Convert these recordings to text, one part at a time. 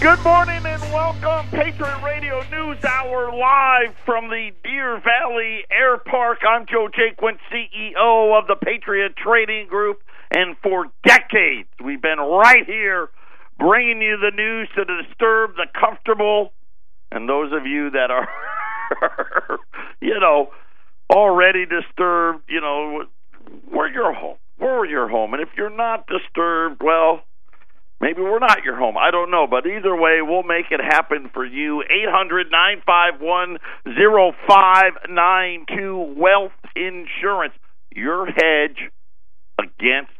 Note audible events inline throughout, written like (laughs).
Good morning and welcome, Patriot Radio News Hour, live from the Deer Valley Air Park. I'm Joe Jaquin, CEO of the Patriot Trading Group, and for decades we've been right here bringing you the news to disturb the comfortable and those of you that are, (laughs) you know, already disturbed, you know, we're your home. We're your home. And if you're not disturbed, well, maybe we're not your home. I don't know. But either way, we'll make it happen for you. Eight hundred nine five one zero five nine two Wealth Insurance. Your hedge against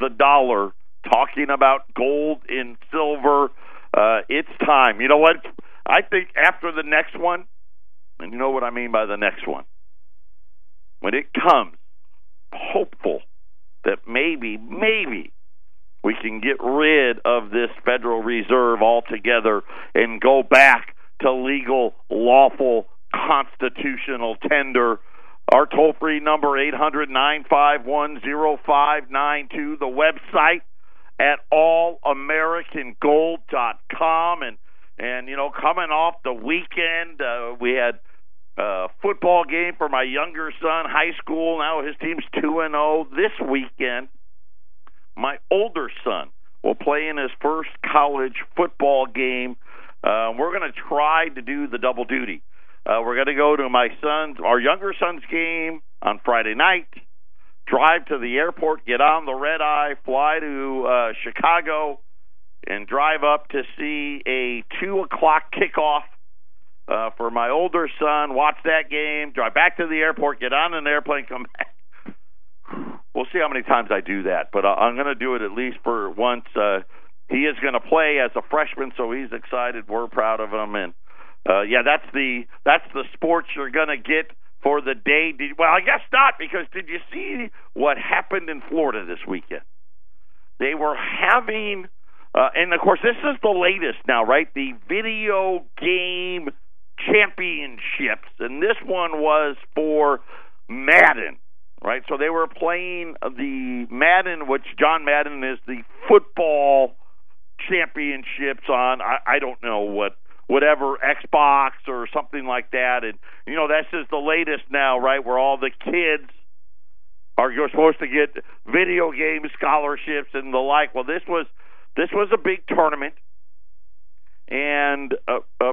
the dollar. Talking about gold and silver. Uh, it's time. You know what? I think after the next one, and you know what I mean by the next one, when it comes, hopeful that maybe, maybe we can get rid of this Federal Reserve altogether and go back to legal, lawful, constitutional tender. Our toll free number, 800 951 0592. The website at allamericangold.com. And, and, you know, coming off the weekend, uh, we had uh, football game for my younger son, high school. Now his team's 2 and 0 this weekend. My older son will play in his first college football game. Uh, we're going to try to do the double duty. Uh, we're going to go to my son's, our younger son's game on Friday night, drive to the airport, get on the red eye, fly to uh, Chicago, and drive up to see a 2 o'clock kickoff uh, for my older son, watch that game, drive back to the airport, get on an airplane, come back. We'll see how many times I do that, but uh, I'm going to do it at least for once. Uh, he is going to play as a freshman, so he's excited. We're proud of him, and uh, yeah, that's the that's the sports you're going to get for the day. Did, well, I guess not, because did you see what happened in Florida this weekend? They were having, uh, and of course, this is the latest now, right? The video game championships, and this one was for Madden, right? So they were playing the Madden, which John Madden is the football championships on. I, I don't know what whatever Xbox or something like that, and you know that's just the latest now, right? Where all the kids are you're supposed to get video game scholarships and the like. Well, this was this was a big tournament, and uh, uh,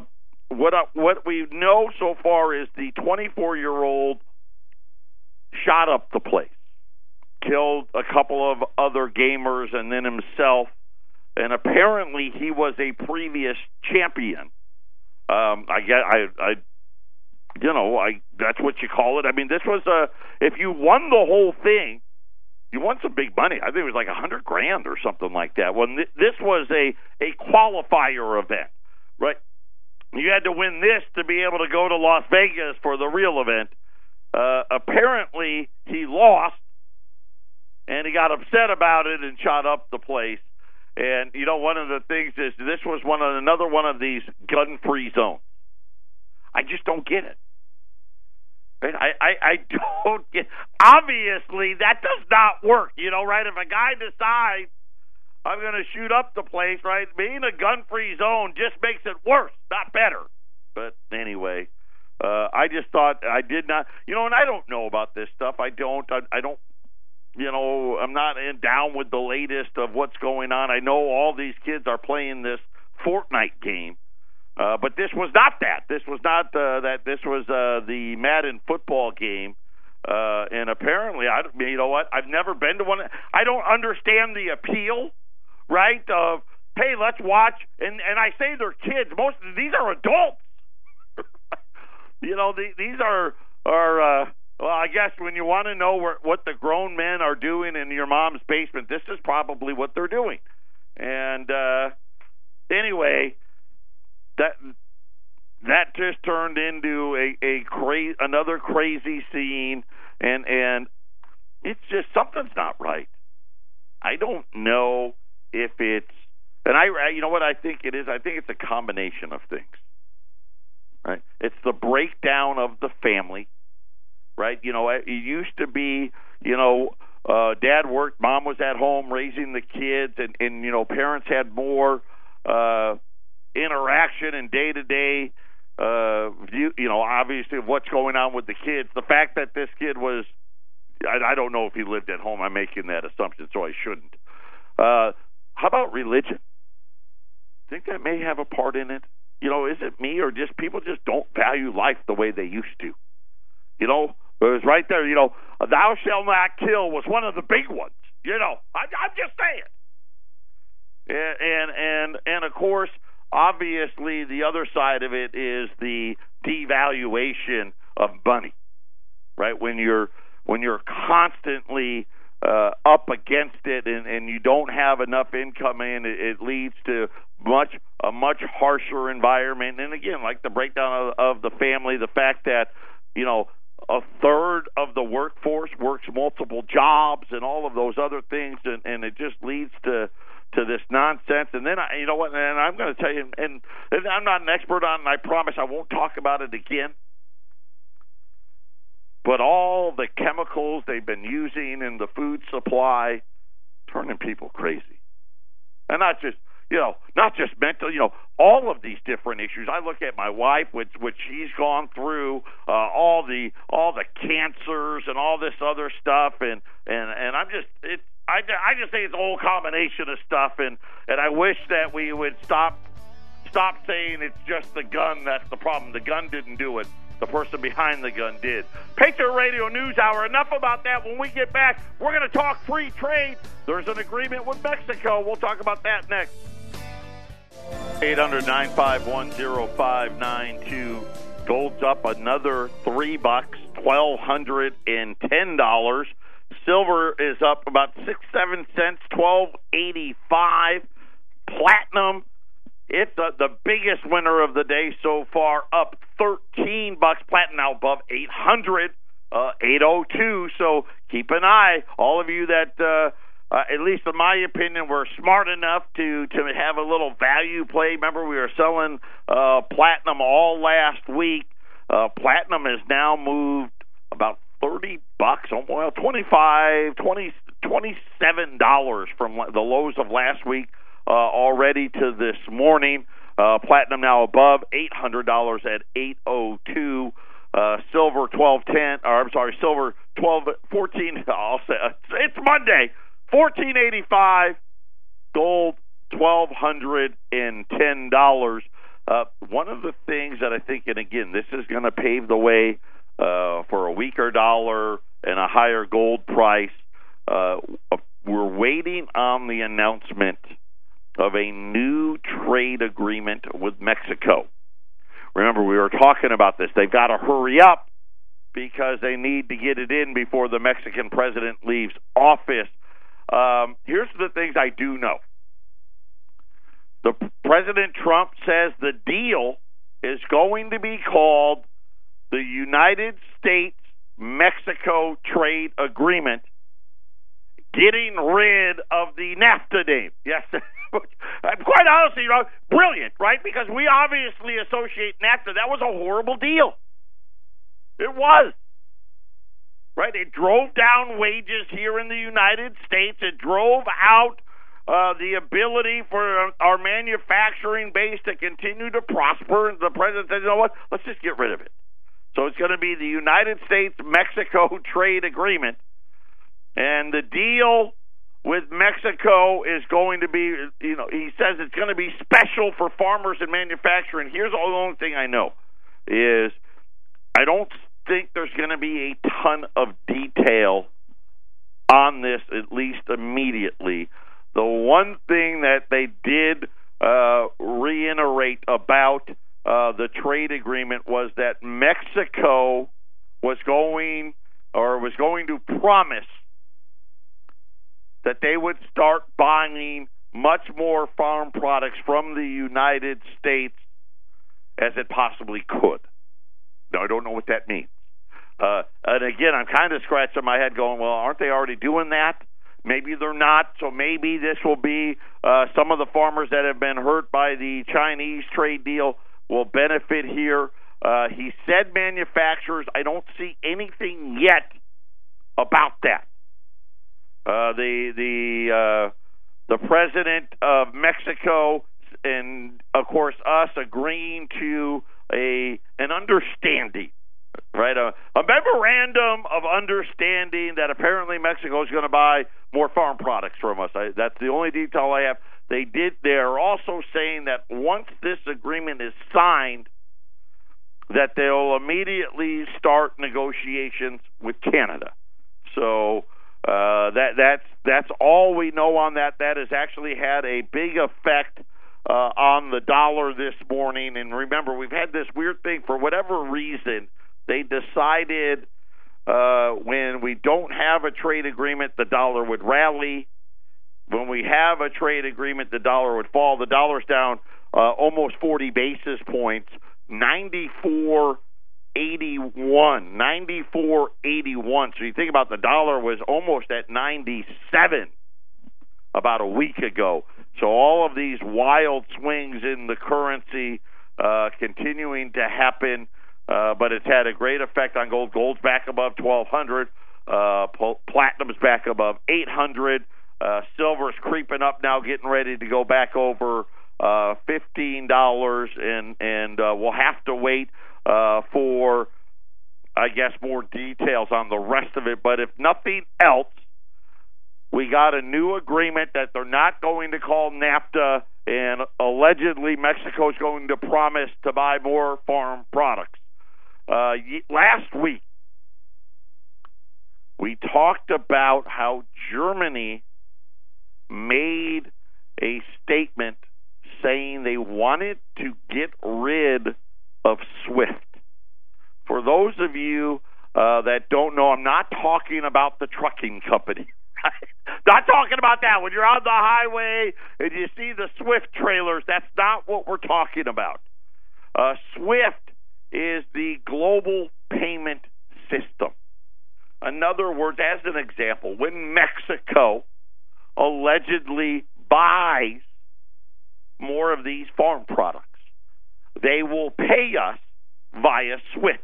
what uh, what we know so far is the 24 year old shot up the place, killed a couple of other gamers and then himself, and apparently he was a previous champion. Um, I get I I you know I that's what you call it. I mean this was a if you won the whole thing. You won some big money. I think it was like a hundred grand or something like that. When th- this was a a qualifier event, right? You had to win this to be able to go to Las Vegas for the real event. Uh, apparently, he lost, and he got upset about it and shot up the place. And you know, one of the things is this was one of another one of these gun-free zones. I just don't get it. I, I I (laughs) don't get. Obviously, that does not work. You know, right? If a guy decides I'm going to shoot up the place, right? Being a gun free zone just makes it worse, not better. But anyway, uh, I just thought I did not, you know, and I don't know about this stuff. I don't, I, I don't, you know, I'm not in down with the latest of what's going on. I know all these kids are playing this Fortnite game. Uh, but this was not that. This was not uh, that. This was uh, the Madden football game. Uh, and apparently, I, you know what? I've never been to one. I don't understand the appeal right? Of hey, let's watch, and and I say they're kids. Most these are adults. You know, the, these are are. Uh, well, I guess when you want to know where, what the grown men are doing in your mom's basement, this is probably what they're doing. And uh, anyway, that that just turned into a a crazy another crazy scene, and and it's just something's not right. I don't know if it's and I you know what I think it is I think it's a combination of things. Right? It's the breakdown of the family. Right? You know, it used to be, you know, uh dad worked, mom was at home raising the kids and and you know, parents had more uh interaction and day to day view you know obviously of what's going on with the kids the fact that this kid was I, I don't know if he lived at home i'm making that assumption so i shouldn't uh how about religion think that may have a part in it you know is it me or just people just don't value life the way they used to? You know it was right there you know thou shalt not kill was one of the big ones you know. I, i'm just saying. And and and, of course obviously the other side of it is the devaluation of money right? When you're when you're constantly uh, up against it and, and you don't have enough income in it, it leads to much a much harsher environment and again like the breakdown of, of the family the fact that you know a third of the workforce works multiple jobs and all of those other things and, and it just leads to to this nonsense. And then I, you know what? And I'm going to tell you, and, and I'm not an expert on, it, and I promise I won't talk about it again. But all the chemicals they've been using in the food supply, turning people crazy, and not just you know, not just mental, you know, all of these different issues. I look at my wife, which which she's gone through, uh, all the all the cancers and all this other stuff, and and and I'm just it. I, I just think it's a whole combination of stuff, and and I wish that we would stop stop saying it's just the gun that's the problem. The gun didn't do it. The person behind the gun did. Patriot Radio News Hour. Enough about that. When we get back, we're going to talk free trade. There's an agreement with Mexico. We'll talk about that next. 800 951 Gold's up another three bucks, twelve hundred and ten dollars. Silver is up about six, seven cents, twelve eighty five. Platinum, it's the biggest winner of the day so far, up thirteen bucks. Platinum now above eight hundred, uh, eight oh two. So keep an eye, all of you that. Uh, uh, at least in my opinion, were smart enough to to have a little value play. Remember, we were selling uh, platinum all last week. Uh, platinum has now moved about thirty bucks, well, twenty five, twenty twenty seven dollars from the lows of last week uh, already to this morning. Uh, platinum now above eight hundred dollars at eight oh two. Uh, silver twelve ten, or I'm sorry, silver twelve fourteen. (laughs) I'll say it's Monday. Fourteen eighty five, gold twelve hundred and ten dollars. Uh, one of the things that I think, and again, this is going to pave the way uh, for a weaker dollar and a higher gold price. Uh, we're waiting on the announcement of a new trade agreement with Mexico. Remember, we were talking about this. They've got to hurry up because they need to get it in before the Mexican president leaves office. Um, here's the things I do know. The President Trump says the deal is going to be called the United States Mexico Trade Agreement, getting rid of the NAFTA name. Yes, (laughs) quite honestly, you know, brilliant, right? Because we obviously associate NAFTA. That was a horrible deal. It was right? It drove down wages here in the United States. It drove out uh, the ability for our manufacturing base to continue to prosper. And the president said, you know what? Let's just get rid of it. So it's going to be the United States Mexico (laughs) trade agreement. And the deal with Mexico is going to be, you know, he says it's going to be special for farmers and manufacturing. Here's the only thing I know is I don't think there's going to be a ton of detail on this, at least immediately. The one thing that they did uh, reiterate about uh, the trade agreement was that Mexico was going or was going to promise that they would start buying much more farm products from the United States as it possibly could. Now, I don't know what that means. Uh, and again, I'm kind of scratching my head, going, "Well, aren't they already doing that?" Maybe they're not. So maybe this will be uh, some of the farmers that have been hurt by the Chinese trade deal will benefit here. Uh, he said manufacturers. I don't see anything yet about that. Uh, the the uh, the president of Mexico and of course us agreeing to a an understanding, right? A, a memorandum of understanding that apparently Mexico is going to buy more farm products from us. I, that's the only detail I have. They did. They're also saying that once this agreement is signed, that they'll immediately start negotiations with Canada. So uh, that that's that's all we know on that. That has actually had a big effect uh, on the dollar this morning. And remember, we've had this weird thing for whatever reason. They decided uh, when we don't have a trade agreement, the dollar would rally. When we have a trade agreement, the dollar would fall. The dollar's down uh, almost 40 basis points, 94 81, 94 81. So you think about the dollar was almost at 97 about a week ago. So all of these wild swings in the currency uh, continuing to happen, uh, but it's had a great effect on gold. Gold's back above 1200. Uh, platinum's back above 800. Uh, silver's creeping up now, getting ready to go back over uh, fifteen dollars, and and uh, we'll have to wait uh, for, I guess, more details on the rest of it. But if nothing else, we got a new agreement that they're not going to call NAFTA, and allegedly Mexico is going to promise to buy more farm products. Uh, last week, we talked about how Germany made a statement saying they wanted to get rid of Swift. For those of you uh, that don't know, I'm not talking about the trucking company. (laughs) not talking about that. When you're on the highway and you see the Swift trailers, that's not what we're talking about. Uh, Swift is the global payment system. In other words, as an example, when Mexico allegedly buys more of these farm products, they will pay us via SWIFT.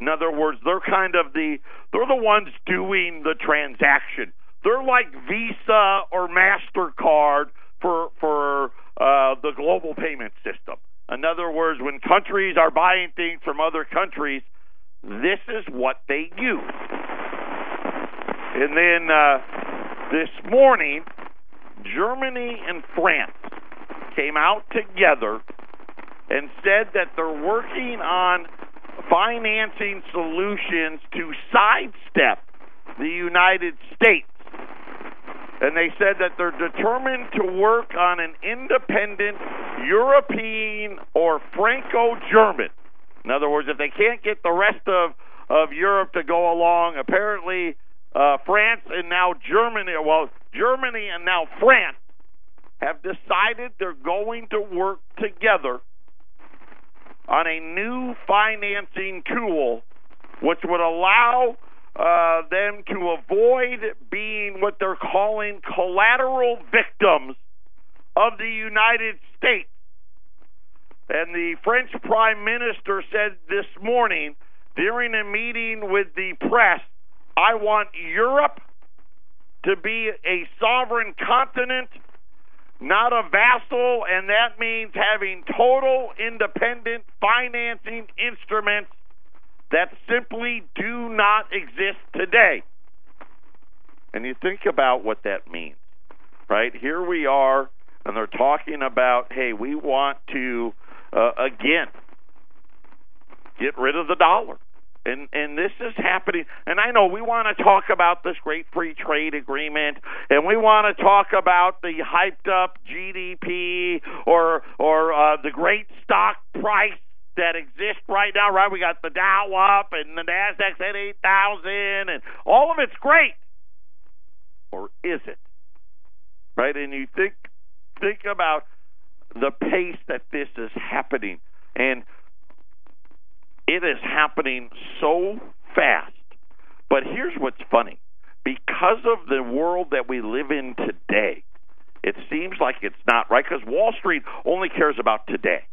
In other words, they're kind of the they're the ones doing the transaction. They're like Visa or Mastercard for for uh, the global payment system. In other words, when countries are buying things from other countries, this is what they use. And then uh, this morning, Germany and France came out together and said that they're working on financing solutions to sidestep the United States. And they said that they're determined to work on an independent European or Franco German. In other words, if they can't get the rest of, of Europe to go along, apparently uh, France and now Germany, well, Germany and now France have decided they're going to work together on a new financing tool which would allow uh, them to avoid being what they're calling collateral victims of the United States. And the French Prime Minister said this morning during a meeting with the press, I want Europe to be a sovereign continent not a vassal, and that means having total independent financing instruments that simply do not exist today. And you think about what that means, right? Here we are, and they're talking about, hey, we want to, uh, again, get rid of the dollar and and this is happening. And i know we want to talk about this great free trade agreement and we want to talk about the hyped up gdp or or uh the great stock price that exists right now right? We got the dow up and the nasdaq's at 8000 and all of it's great. Or is it? Right? And you think think about the pace that this is happening. And it is happening so fast. But here's what's funny because of the world that we live in today, it seems like it's not right because Wall Street only cares about today.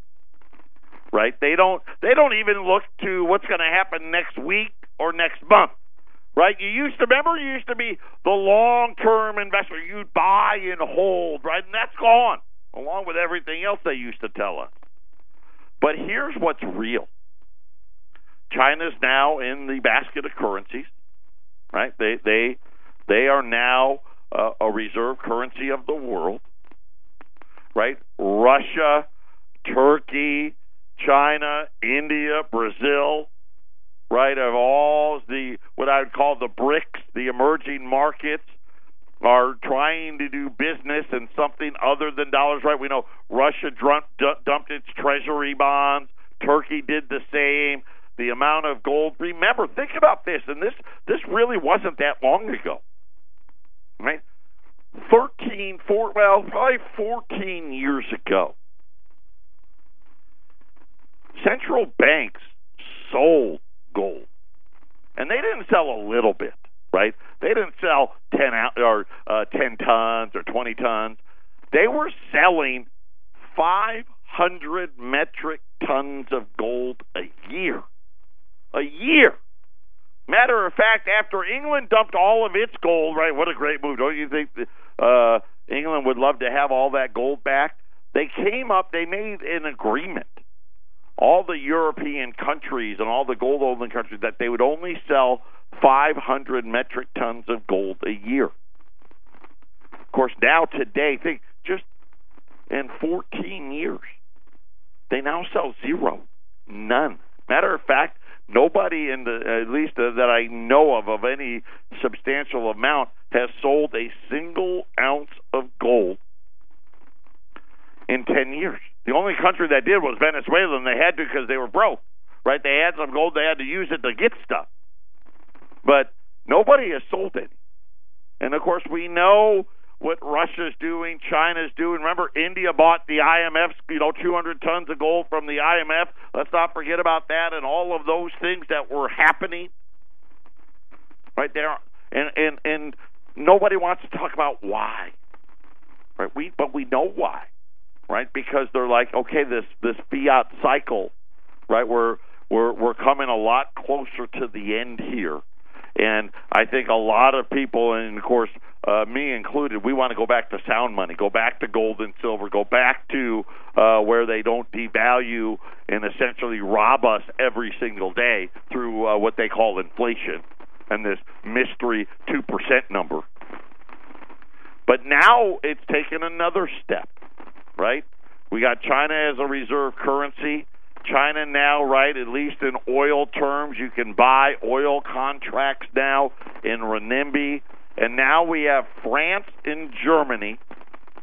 Right? They don't they don't even look to what's going to happen next week or next month. Right? You used to remember you used to be the long-term investor. You'd buy and hold, right? And that's gone. along with everything else they used to tell us. But here's what's real China's now in the basket of currencies, right? They, they, they are now uh, a reserve currency of the world, right? Russia, Turkey, China, India, Brazil, right, of all the what I would call the BRICS, the emerging markets, are trying to do business in something other than dollars. Right, we know Russia dumped its treasury bonds. Turkey did the same. The amount of gold. Remember, think about this, and this this really wasn't that long ago, right? Thirteen, four, well, probably fourteen years ago. Central banks sold gold. And they didn't sell a little bit, right? They didn't sell 10 out, or uh, 10 tons or 20 tons. They were selling 500 metric tons of gold a year. A year. Matter of fact, after England dumped all of its gold, right? What a great move! Don't you think uh, England would love to have all that gold back? They came up. They made an agreement all the European countries and all the gold holding countries that they would only sell 500 metric tons of gold a year. Of course, now today, think just in 14 years, they now sell zero, none. Matter of fact, nobody in the at least uh, that I know of of any substantial amount has sold a single ounce of gold in 10 years. The only country that did was Venezuela, and they had to because they were broke. Right? They had some gold, they had to use it to get stuff. But nobody has sold any. And of course, we know what Russia's doing, China's doing. Remember, India bought the IMF's, you know, 200 tons of gold from the IMF. Let's not forget about that and all of those things that were happening. Right there, and and and nobody wants to talk about why. Right? We but we know why right? Because they're like, okay, this this fiat cycle, right? We're we're we're coming a lot closer to the end here, and I think a lot of people, and of course uh, me included, we want to go back to sound money, go back to gold and silver, go back to uh, where they don't devalue and essentially rob us every single day through uh, what they call inflation and this mystery two percent number. But now it's taken another step right? We got China as a reserve currency. China now, right, at least in oil terms, you can buy oil contracts now in renminbi. And now we have France and Germany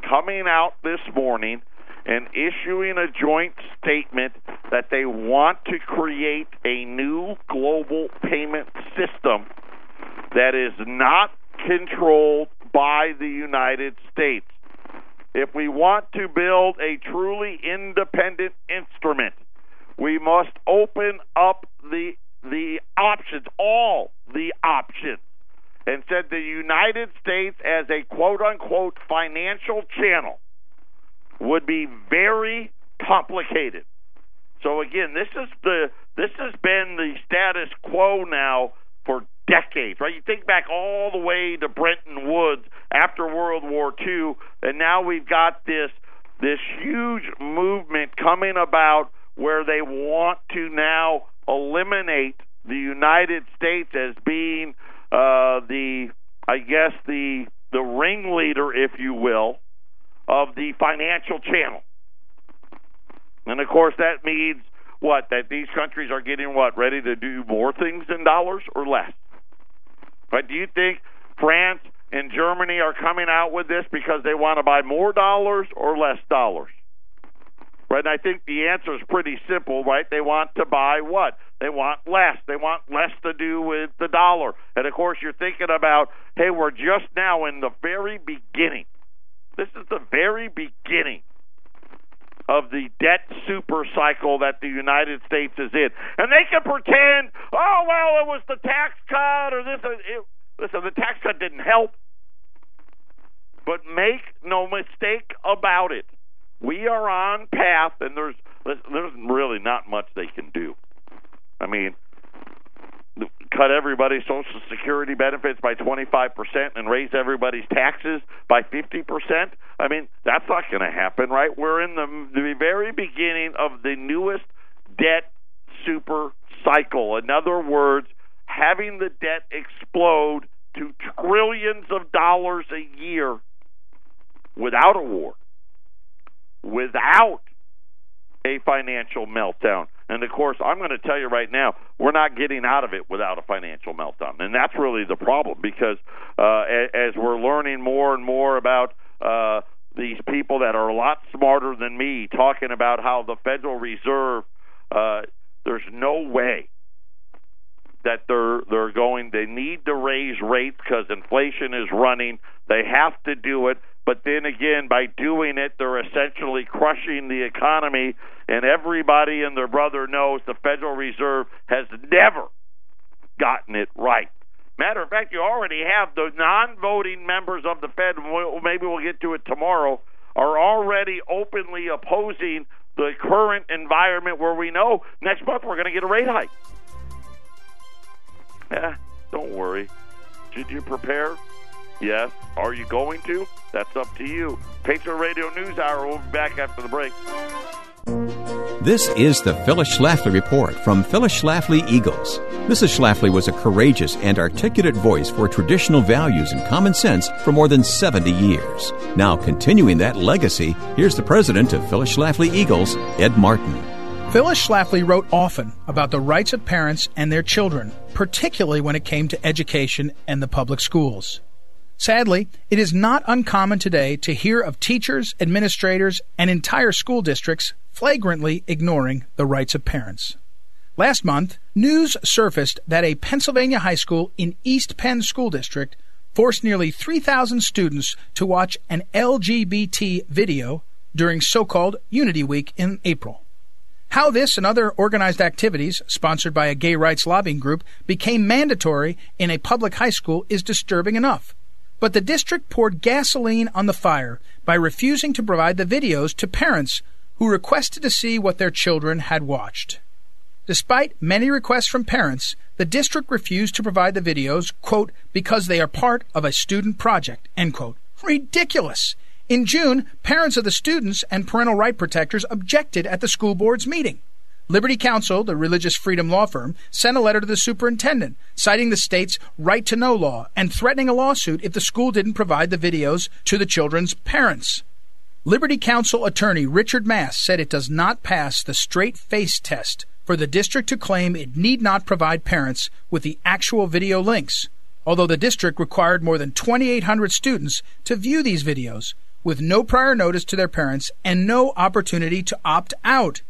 coming out this morning and issuing a joint statement that they want to create a new global payment system that is not controlled by the United States. If we want to build a truly independent instrument, we must open up the the options, all the options, and said the United States as a quote unquote financial channel would be very complicated. So again, this is the this has been the status quo now for decades, right? You think back all the way to Bretton Woods after World War II, and now we've got this this huge movement coming about where they want to now eliminate the United States as being uh, the, I guess the the ringleader, if you will, of the financial channel. And of course, that means what? That these countries are getting what? Ready to do more things in dollars or less? But do you think France and Germany are coming out with this because they want to buy more dollars or less dollars? Right? And I think the answer is pretty simple, right? They want to buy what? They want less. They want less to do with the dollar. And of course, you're thinking about, hey, we're just now in the very beginning. This is the very beginning of the debt super cycle that the United States is in. And they can pretend, oh, well, it was the tax cut or this. It, listen, the tax cut didn't help. But make no mistake about it. We are on path, and there's there's really not much they can do. I mean, cut everybody's Social Security benefits by 25% and raise everybody's taxes by 50%. I mean, that's not going to happen, right? We're in the, the very beginning of the newest debt super cycle. In other words, having the debt explode to trillions of dollars a year without a war, without a financial meltdown. And of course, I'm going to tell you right now, we're not getting out of it without a financial meltdown. And that's really the problem because uh, as we're learning more and more about uh, these people that are a lot smarter than me talking about how the Federal Reserve, uh, there's no way that they're they're going they need to raise rates because inflation is running they have to do it but then again by doing it they're essentially crushing the economy and everybody and their brother knows the federal reserve has never gotten it right matter of fact you already have the non-voting members of the fed maybe we'll get to it tomorrow are already openly opposing the current environment where we know next month we're going to get a rate hike Eh, don't worry. Did you prepare? Yes. Are you going to? That's up to you. Patriot Radio News Hour. We'll be back after the break. This is the Phyllis Schlafly Report from Phyllis Schlafly Eagles. Mrs. Schlafly was a courageous and articulate voice for traditional values and common sense for more than 70 years. Now, continuing that legacy, here's the president of Phyllis Schlafly Eagles, Ed Martin. Phyllis Schlafly wrote often about the rights of parents and their children, particularly when it came to education and the public schools. Sadly, it is not uncommon today to hear of teachers, administrators, and entire school districts flagrantly ignoring the rights of parents. Last month, news surfaced that a Pennsylvania high school in East Penn School District forced nearly 3,000 students to watch an LGBT video during so called Unity Week in April. How this and other organized activities, sponsored by a gay rights lobbying group, became mandatory in a public high school is disturbing enough. But the district poured gasoline on the fire by refusing to provide the videos to parents who requested to see what their children had watched. Despite many requests from parents, the district refused to provide the videos, quote, because they are part of a student project, end quote. Ridiculous! In June, parents of the students and parental right protectors objected at the school board's meeting. Liberty Counsel, the religious freedom law firm, sent a letter to the superintendent citing the state's right to know law and threatening a lawsuit if the school didn't provide the videos to the children's parents. Liberty Counsel attorney Richard Mast said it does not pass the straight face test for the district to claim it need not provide parents with the actual video links, although the district required more than 2,800 students to view these videos with no prior notice to their parents and no opportunity to opt out.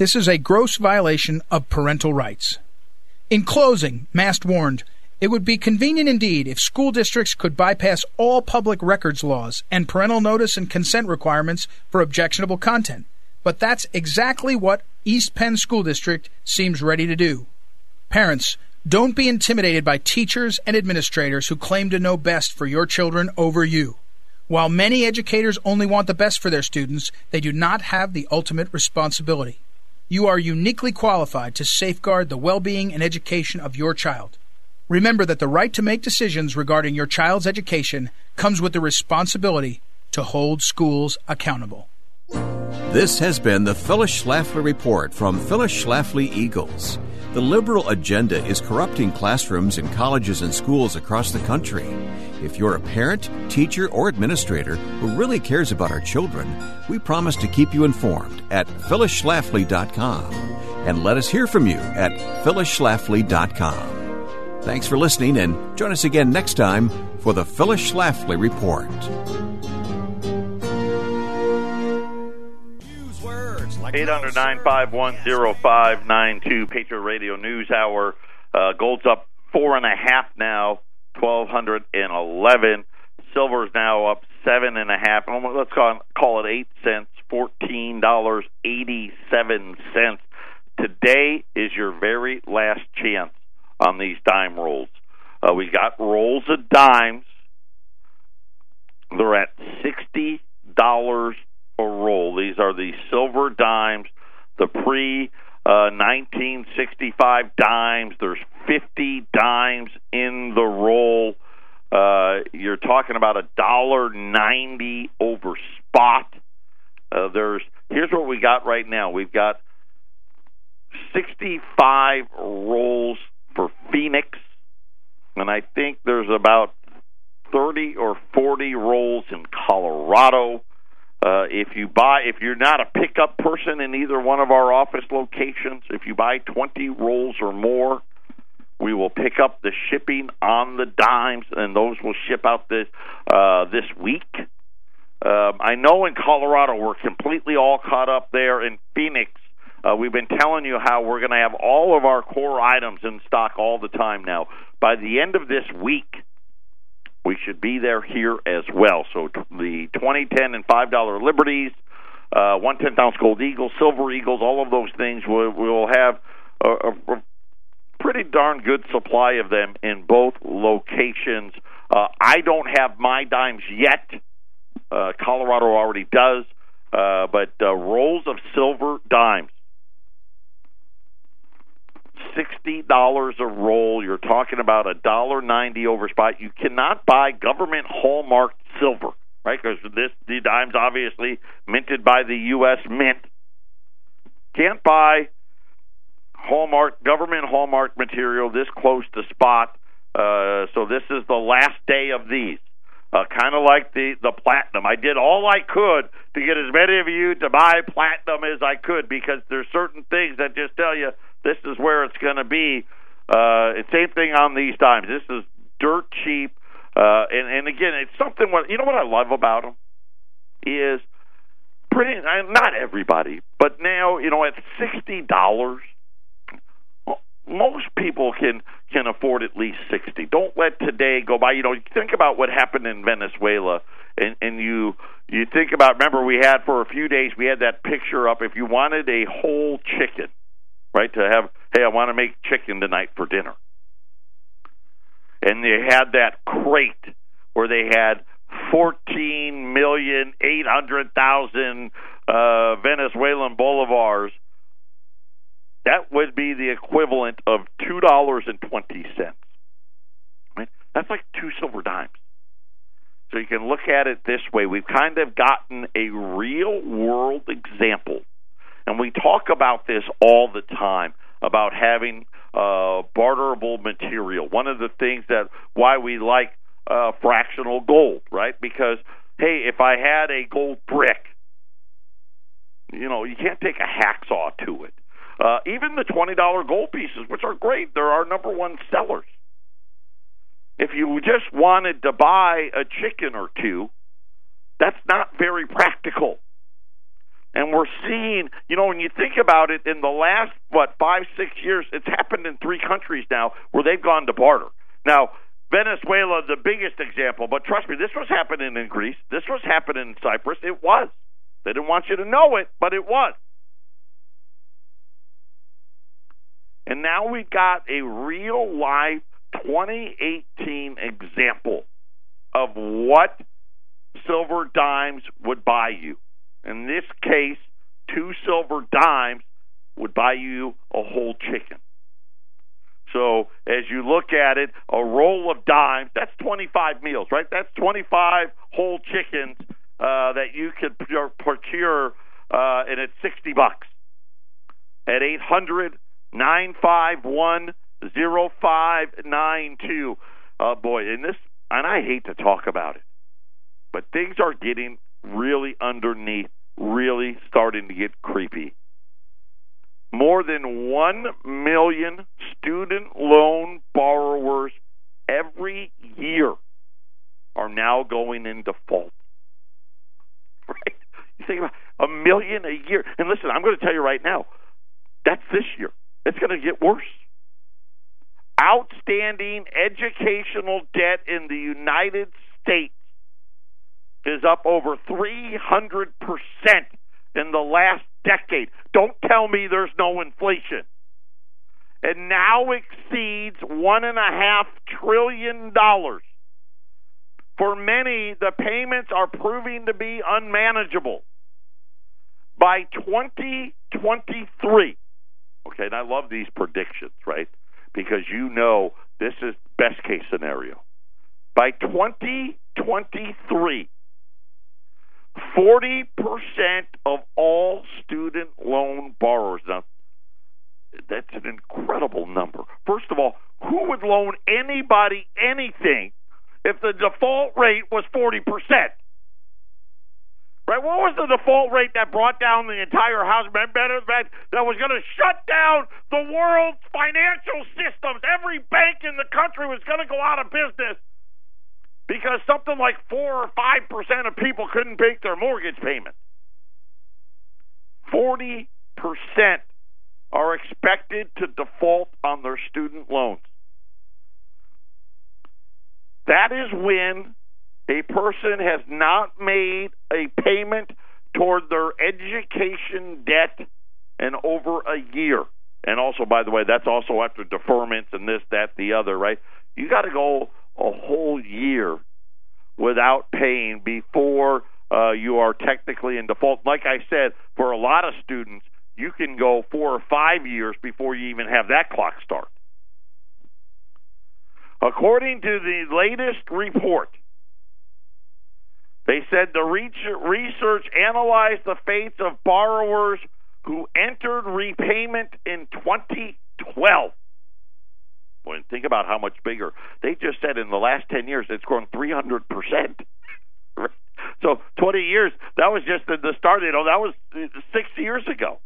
This is a gross violation of parental rights. In closing, Mast warned, it would be convenient indeed if school districts could bypass all public records laws and parental notice and consent requirements for objectionable content. But that's exactly what East Penn School District seems ready to do. Parents, don't be intimidated by teachers and administrators who claim to know best for your children over you. While many educators only want the best for their students, they do not have the ultimate responsibility. You are uniquely qualified to safeguard the well being and education of your child. Remember that the right to make decisions regarding your child's education comes with the responsibility to hold schools accountable. This has been the Phyllis Schlafly Report from Phyllis Schlafly Eagles. The liberal agenda is corrupting classrooms in colleges and schools across the country. If you're a parent, teacher, or administrator who really cares about our children, we promise to keep you informed at phyllisschlafly.com and let us hear from you at phyllisschlafly.com. Thanks for listening and join us again next time for the Phyllis Schlafly Report. 800 951 Patriot Radio News Hour. Uh, gold's up four and a half now, 1211 Silver is now up seven and a half. Let's call, call it eight cents, fourteen dollars eighty-seven cents. Today is your very last chance on these dime rolls. Uh, we got rolls of dimes. They're at sixty dollars roll. These are the silver dimes, the pre uh, 1965 dimes. There's 50 dimes in the roll. Uh, you're talking about a dollar ninety over spot. Uh, there's here's what we got right now. We've got 65 rolls for Phoenix, and I think there's about 30 or 40 rolls in Colorado. Uh, if you buy, if you're not a pickup person in either one of our office locations, if you buy 20 rolls or more, we will pick up the shipping on the dimes, and those will ship out this uh, this week. Um, I know in Colorado we're completely all caught up there. In Phoenix, uh, we've been telling you how we're going to have all of our core items in stock all the time now. By the end of this week, we should be there here as well. So t- the twenty, ten, and five dollar liberties, uh, one tenth ounce gold eagles, silver eagles, all of those things. We'll, we'll have a, a, a pretty darn good supply of them in both locations. Uh, I don't have my dimes yet. Uh, Colorado already does, uh, but uh, rolls of silver dimes sixty dollars a roll. You're talking about a dollar ninety over spot. You cannot buy government hallmarked silver, right? Because this the dimes obviously minted by the U.S. Mint. Can't buy hallmark government hallmark material this close to spot. Uh, so this is the last day of these. Uh, kind of like the the platinum. I did all I could to get as many of you to buy platinum as I could because there's certain things that just tell you this is where it's going to be. Uh, same thing on these times. This is dirt cheap, uh, and and again, it's something. What you know what I love about them is pretty. Not everybody, but now you know at sixty dollars, most people can can afford at least sixty. Don't let today go by. You know, think about what happened in Venezuela, and and you you think about. Remember, we had for a few days we had that picture up. If you wanted a whole chicken, right? To have, hey, I want to make chicken tonight for dinner. And they had that crate where they had fourteen million uh, Venezuelan bolivars. That would be the equivalent of two dollars and twenty cents. Right? That's like two silver dimes. So you can look at it this way. We've kind of gotten a real world example and we talk about this all the time about having uh, barterable material. One of the things that why we like uh, fractional gold, right? Because hey, if I had a gold brick, you know, you can't take a hacksaw to it. Uh, even the twenty dollar gold pieces, which are great, they're our number one sellers. If you just wanted to buy a chicken or two, that's not very practical. And we're seeing, you know, when you think about it, in the last, what, five, six years, it's happened in three countries now where they've gone to barter. Now, Venezuela, the biggest example, but trust me, this was happening in Greece. This was happening in Cyprus. It was. They didn't want you to know it, but it was. And now we've got a real life 2018 example of what silver dimes would buy you. In this case, two silver dimes would buy you a whole chicken. So as you look at it, a roll of dimes, that's 25 meals, right? That's 25 whole chickens uh, that you could procure, uh, and it's 60 bucks. At 800 951 0592. Uh, boy, and this, and I hate to talk about it, but things are getting really underneath, really starting to get creepy. More than 1 million student loan borrowers every year are now going in default. (laughs) Right? You think about a million a year. And listen, I'm going to tell you right now, that's this year. It's going to get worse. Outstanding educational debt in the United States is up over 300% in the last decade. Don't tell me there's no inflation. It now exceeds $1.5 trillion. For many, the payments are proving to be unmanageable. By 2023, Okay, and I love these predictions, right? Because you know this is best case scenario. By 2023, 40% of all student loan borrowers. Now, that's an incredible number. First of all, who would loan anybody anything if the default rate was 40%? Right? What was the default rate that brought down the entire house that was going to shut down the world's financial systems? Every bank in the country was going to go out of business because something like 4 or 5% of people couldn't make their mortgage payment. 40% are expected to default on their student loans. That is when a person has not made a payment toward their education debt in over a year. And also, by the way, that's also after deferments and this, that, the other, right? You got to go a whole year without paying before uh, you are technically in default. Like I said, for a lot of students, you can go four or five years before you even have that clock start. According to the latest report, they said the research analyzed the fates of borrowers who entered repayment in 2012. When think about how much bigger. They just said in the last 10 years it's grown 300%. (laughs) so 20 years, that was just the start. You know, that was six years ago.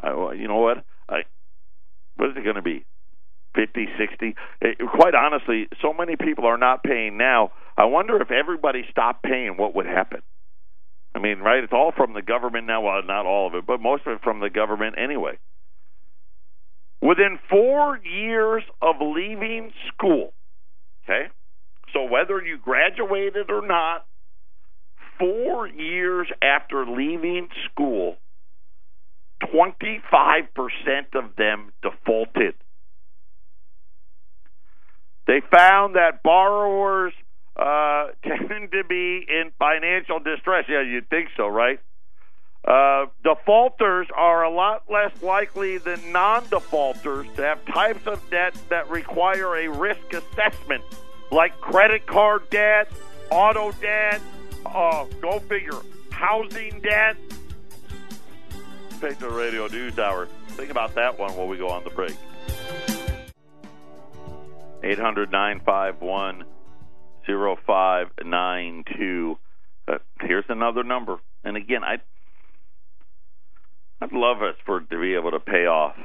I, you know what? I, what is it going to be? 50, 60. It, quite honestly, so many people are not paying now. I wonder if everybody stopped paying, what would happen? I mean, right? It's all from the government now. Well, not all of it, but most of it from the government anyway. Within four years of leaving school, okay? So whether you graduated or not, four years after leaving school, 25% of them defaulted. They found that borrowers uh, (laughs) tend to be in financial distress. Yeah, you'd think so, right? Uh, defaulters are a lot less likely than non defaulters to have types of debt that require a risk assessment, like credit card debt, auto debt, uh, go figure, housing debt. The radio news hour. Think about that one while we go on the break. 800 951 0592. Uh, here's another number. And again, I I'd love us for to be able to pay off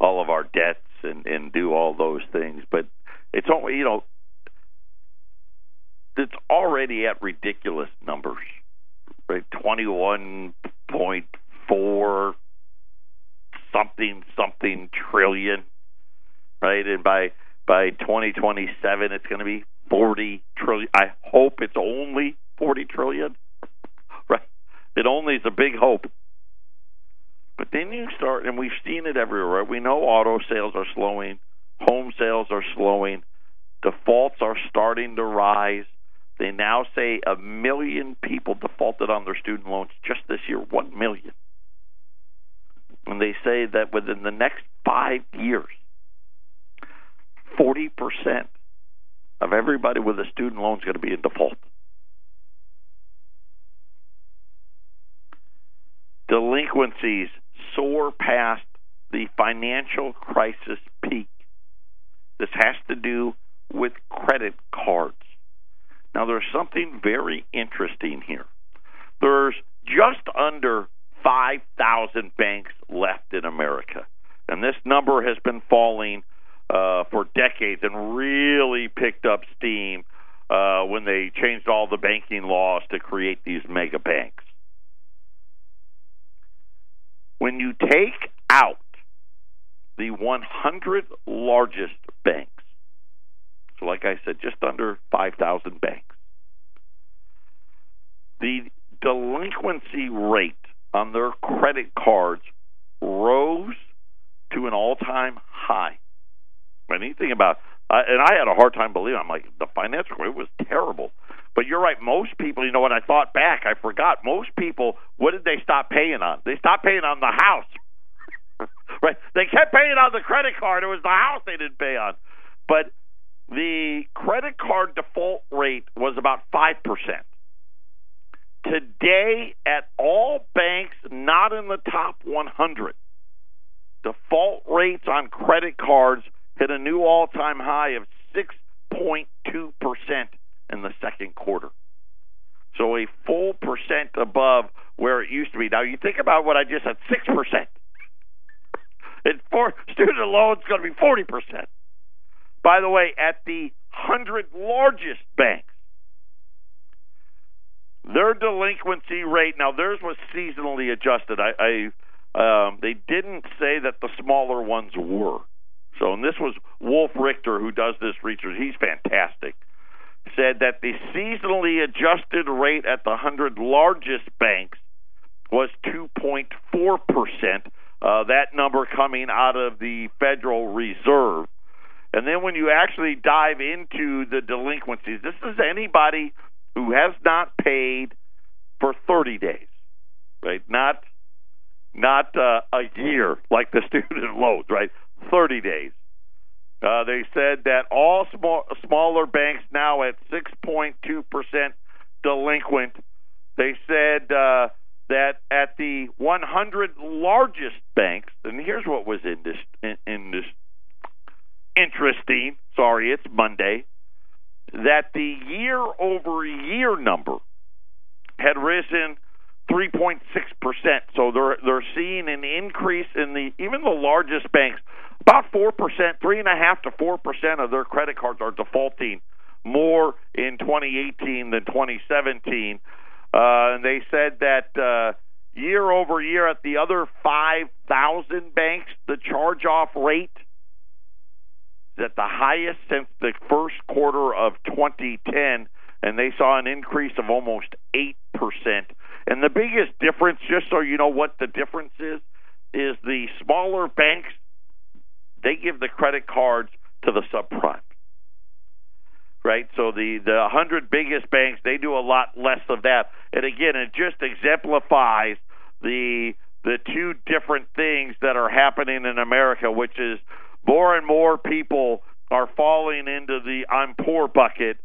all of our debts and and do all those things, but it's only you know it's already at ridiculous numbers, right? Twenty one point four something something trillion, right? And by by 2027 it's going to be 40 trillion. I hope it's only 40 trillion. (laughs) right? It only is a big hope. But then you start, and we've seen it everywhere. We know auto sales are slowing, home sales are slowing, defaults are starting to rise. They now say a million people defaulted on their student loans just this year. One million. And they say that within the next five years, 40% of everybody with a student loan is going to be in default. Delinquencies soar past the financial crisis peak. This has to do with credit cards. Now, there's something very interesting here. There's just under 5,000 banks left in America, and this number has been falling uh, for decades and really picked up steam uh, when they changed all the banking laws to create these mega banks. When you take out the 100 largest banks, so like I said, just under 5,000 banks, the delinquency rate on their credit cards rose to an all time high anything about. Uh, and I had a hard time believing. I'm like the financial it was terrible. But you're right. Most people, you know, when I thought back, I forgot. Most people, what did they stop paying on? They stopped paying on the house. (laughs) right? They kept paying on the credit card. It was the house they didn't pay on. But the credit card default rate was about 5%. Today, at all banks not in the top 100, default rates on credit cards hit a new all time high of 6.2% in the second quarter. So a full percent above where it used to be. Now, you think about what I just said 6%. And for student loans, going to be 40%. By the way, at the 100 largest banks, their delinquency rate, now theirs was seasonally adjusted. I, I um, they didn't say that the smaller ones were. So, and this was Wolf Richter who does this research. He's fantastic. Said that the seasonally adjusted rate at the 100 largest banks was 2.4 percent. Uh, that number coming out of the Federal Reserve. And then when you actually dive into the delinquencies, this is anybody who has not paid for 30 days, right? Not not uh, a year like the (laughs) student loans, right? 30 days. Uh, they said that all small, smaller banks now at 6.2% delinquent. They said uh, that at the 100 largest banks, and here's what was in this, in, in this interesting. Sorry, it's Monday. That the year over year number had risen 3.6 percent. So they're they're seeing an increase in the even the largest banks, about four percent, three and a half to four percent of their credit cards are defaulting more in 2018 than 2017. Uh, and they said that uh, year over year at the other 5,000 banks, the charge off rate is at the highest since the first quarter of 2010, and they saw an increase of almost 8%. And the biggest difference, just so you know what the difference is, is the smaller banks, they give the credit cards to the subprime. Right? So the, the 100 biggest banks, they do a lot less of that. And again, it just exemplifies the the two different things that are happening in America, which is more and more people are falling into the I'm poor bucket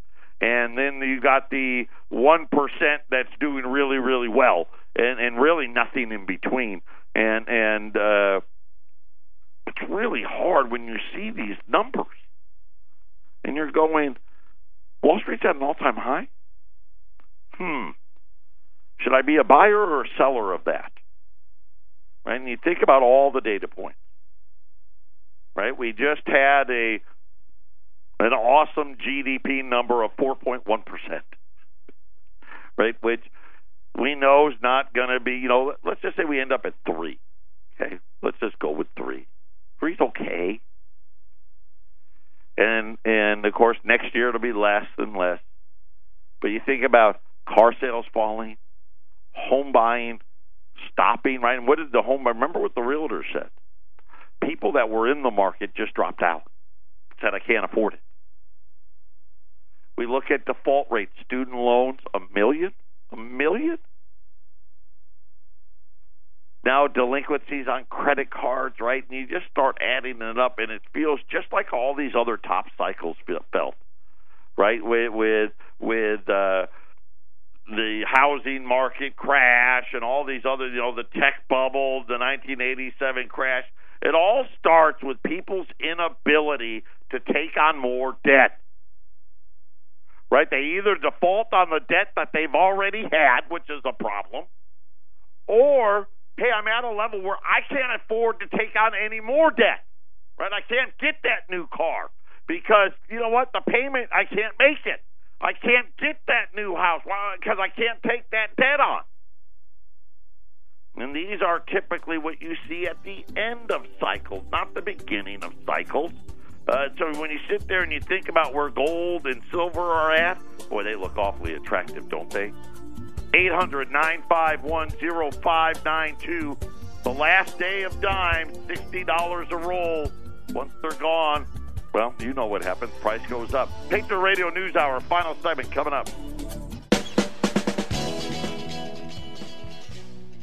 and then you got the one percent that's doing really really well, and and really nothing in between, and and uh, it's really hard when you see these numbers and you're going, Wall Street's at an all time high? Hmm. Should I be a buyer or a seller of that? Right? And you think about all the data points. Right? We just had a an awesome GDP number of 4.1%. Right? Which we know is not going to be, you know, let's just say we end up at 3. Okay? Let's just go with 3. Greece okay. And and of course next year it'll be less and less. But you think about car sales falling, home buying stopping, right? And what did the home remember what the realtor said? People that were in the market just dropped out. Said I can't afford it. We look at default rates, student loans, a million, a million now delinquencies on credit cards, right? And you just start adding it up, and it feels just like all these other top cycles felt, right? With with with uh, the housing market crash and all these other, you know, the tech bubble, the 1987 crash. It all starts with people's inability to take on more debt right? They either default on the debt that they've already had, which is a problem, or hey, I'm at a level where I can't afford to take on any more debt, right? I can't get that new car because you know what? The payment I can't make it. I can't get that new house because I can't take that debt on. And these are typically what you see at the end of cycles, not the beginning of cycles. Uh, so when you sit there and you think about where gold and silver are at, boy, they look awfully attractive, don't they? 800 951 0592. The last day of dimes, $60 a roll. Once they're gone, well, you know what happens. Price goes up. Patriot Radio News Hour, final segment coming up.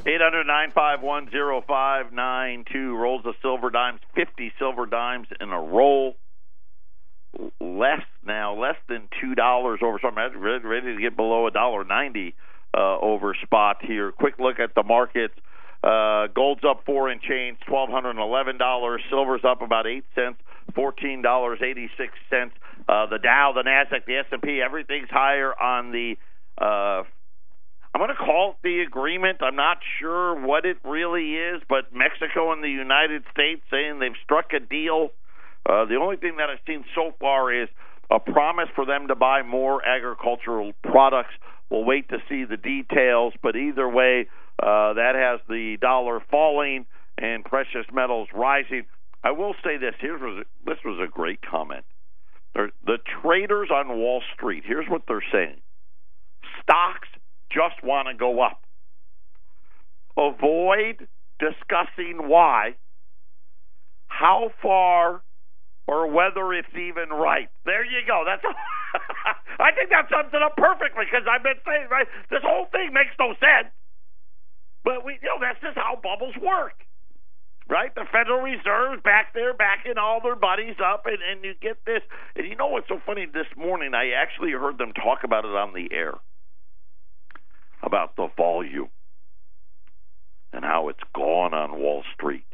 800-951-0592. Rolls of silver dimes, 50 silver dimes in a roll. Less now, less than two dollars over something. Ready, ready to get below a dollar ninety uh, over spot here. Quick look at the markets. Uh, gold's up four and change, twelve hundred and eleven dollars. Silver's up about eight cents, fourteen dollars eighty six cents. Uh, the Dow, the Nasdaq, the S and P, everything's higher on the uh, I'm going to call it the agreement. I'm not sure what it really is, but Mexico and the United States saying they've struck a deal. Uh, the only thing that I've seen so far is a promise for them to buy more agricultural products. We'll wait to see the details, but either way, uh, that has the dollar falling and precious metals rising. I will say this: here was this was a great comment. The traders on Wall Street. Here's what they're saying: stocks just want to go up. Avoid discussing why, how far, or whether it's even right. There you go. That's. (laughs) I think that sums it up perfectly because I've been saying right. This whole thing makes no sense, but we, you know, that's just how bubbles work, right? The Federal Reserve's back there backing all their buddies up, and and you get this. And you know what's so funny? This morning, I actually heard them talk about it on the air about the volume and how it's gone on Wall Street.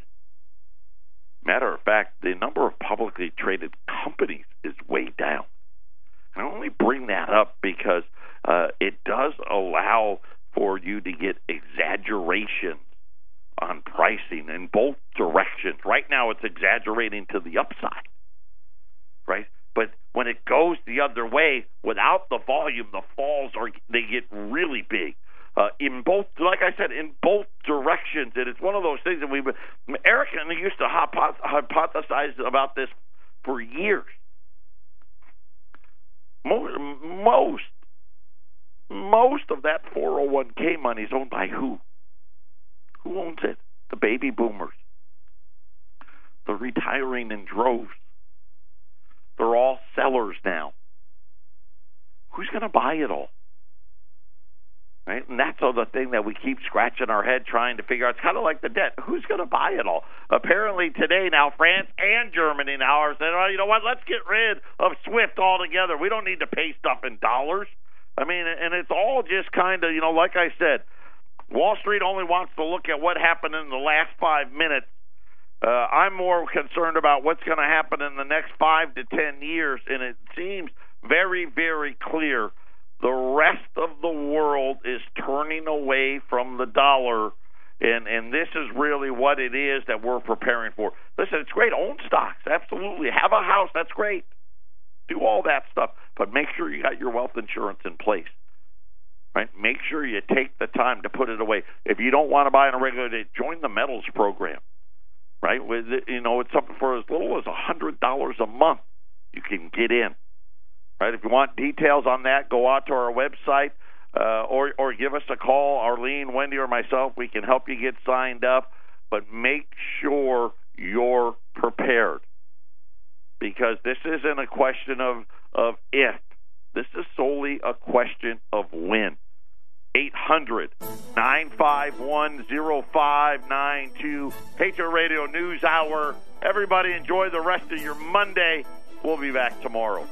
Matter of fact, the number of publicly traded companies is way down. I only bring that up because uh, it does allow for you to get exaggerations on pricing in both directions. Right now, it's exaggerating to the upside, right? But when it goes the other way, without the volume, the falls are they get really big. Uh, in both, like I said, in both directions, and it's one of those things that we, Eric and I used to hypothesize about this for years. Most, most, of that 401k money is owned by who? Who owns it? The baby boomers. They're retiring in droves. They're all sellers now. Who's going to buy it all? Right? And that's all the thing that we keep scratching our head trying to figure out. It's kind of like the debt. Who's going to buy it all? Apparently today now France and Germany now are saying, "Oh, you know what? Let's get rid of SWIFT altogether. We don't need to pay stuff in dollars." I mean, and it's all just kind of, you know, like I said, Wall Street only wants to look at what happened in the last 5 minutes uh, I'm more concerned about what's going to happen in the next five to ten years, and it seems very, very clear the rest of the world is turning away from the dollar, and and this is really what it is that we're preparing for. Listen, it's great. Own stocks, absolutely. Have a house, that's great. Do all that stuff, but make sure you got your wealth insurance in place. Right? Make sure you take the time to put it away. If you don't want to buy on a regular day, join the metals program right? With you know, it's something for as little as a hundred dollars a month. You can get in, right? If you want details on that, go out to our website uh, or or give us a call, Arlene, Wendy, or myself. We can help you get signed up, but make sure you're prepared because this isn't a question of of if. This is solely a question of when. 800 951 0592. Patriot Radio News Hour. Everybody enjoy the rest of your Monday. We'll be back tomorrow.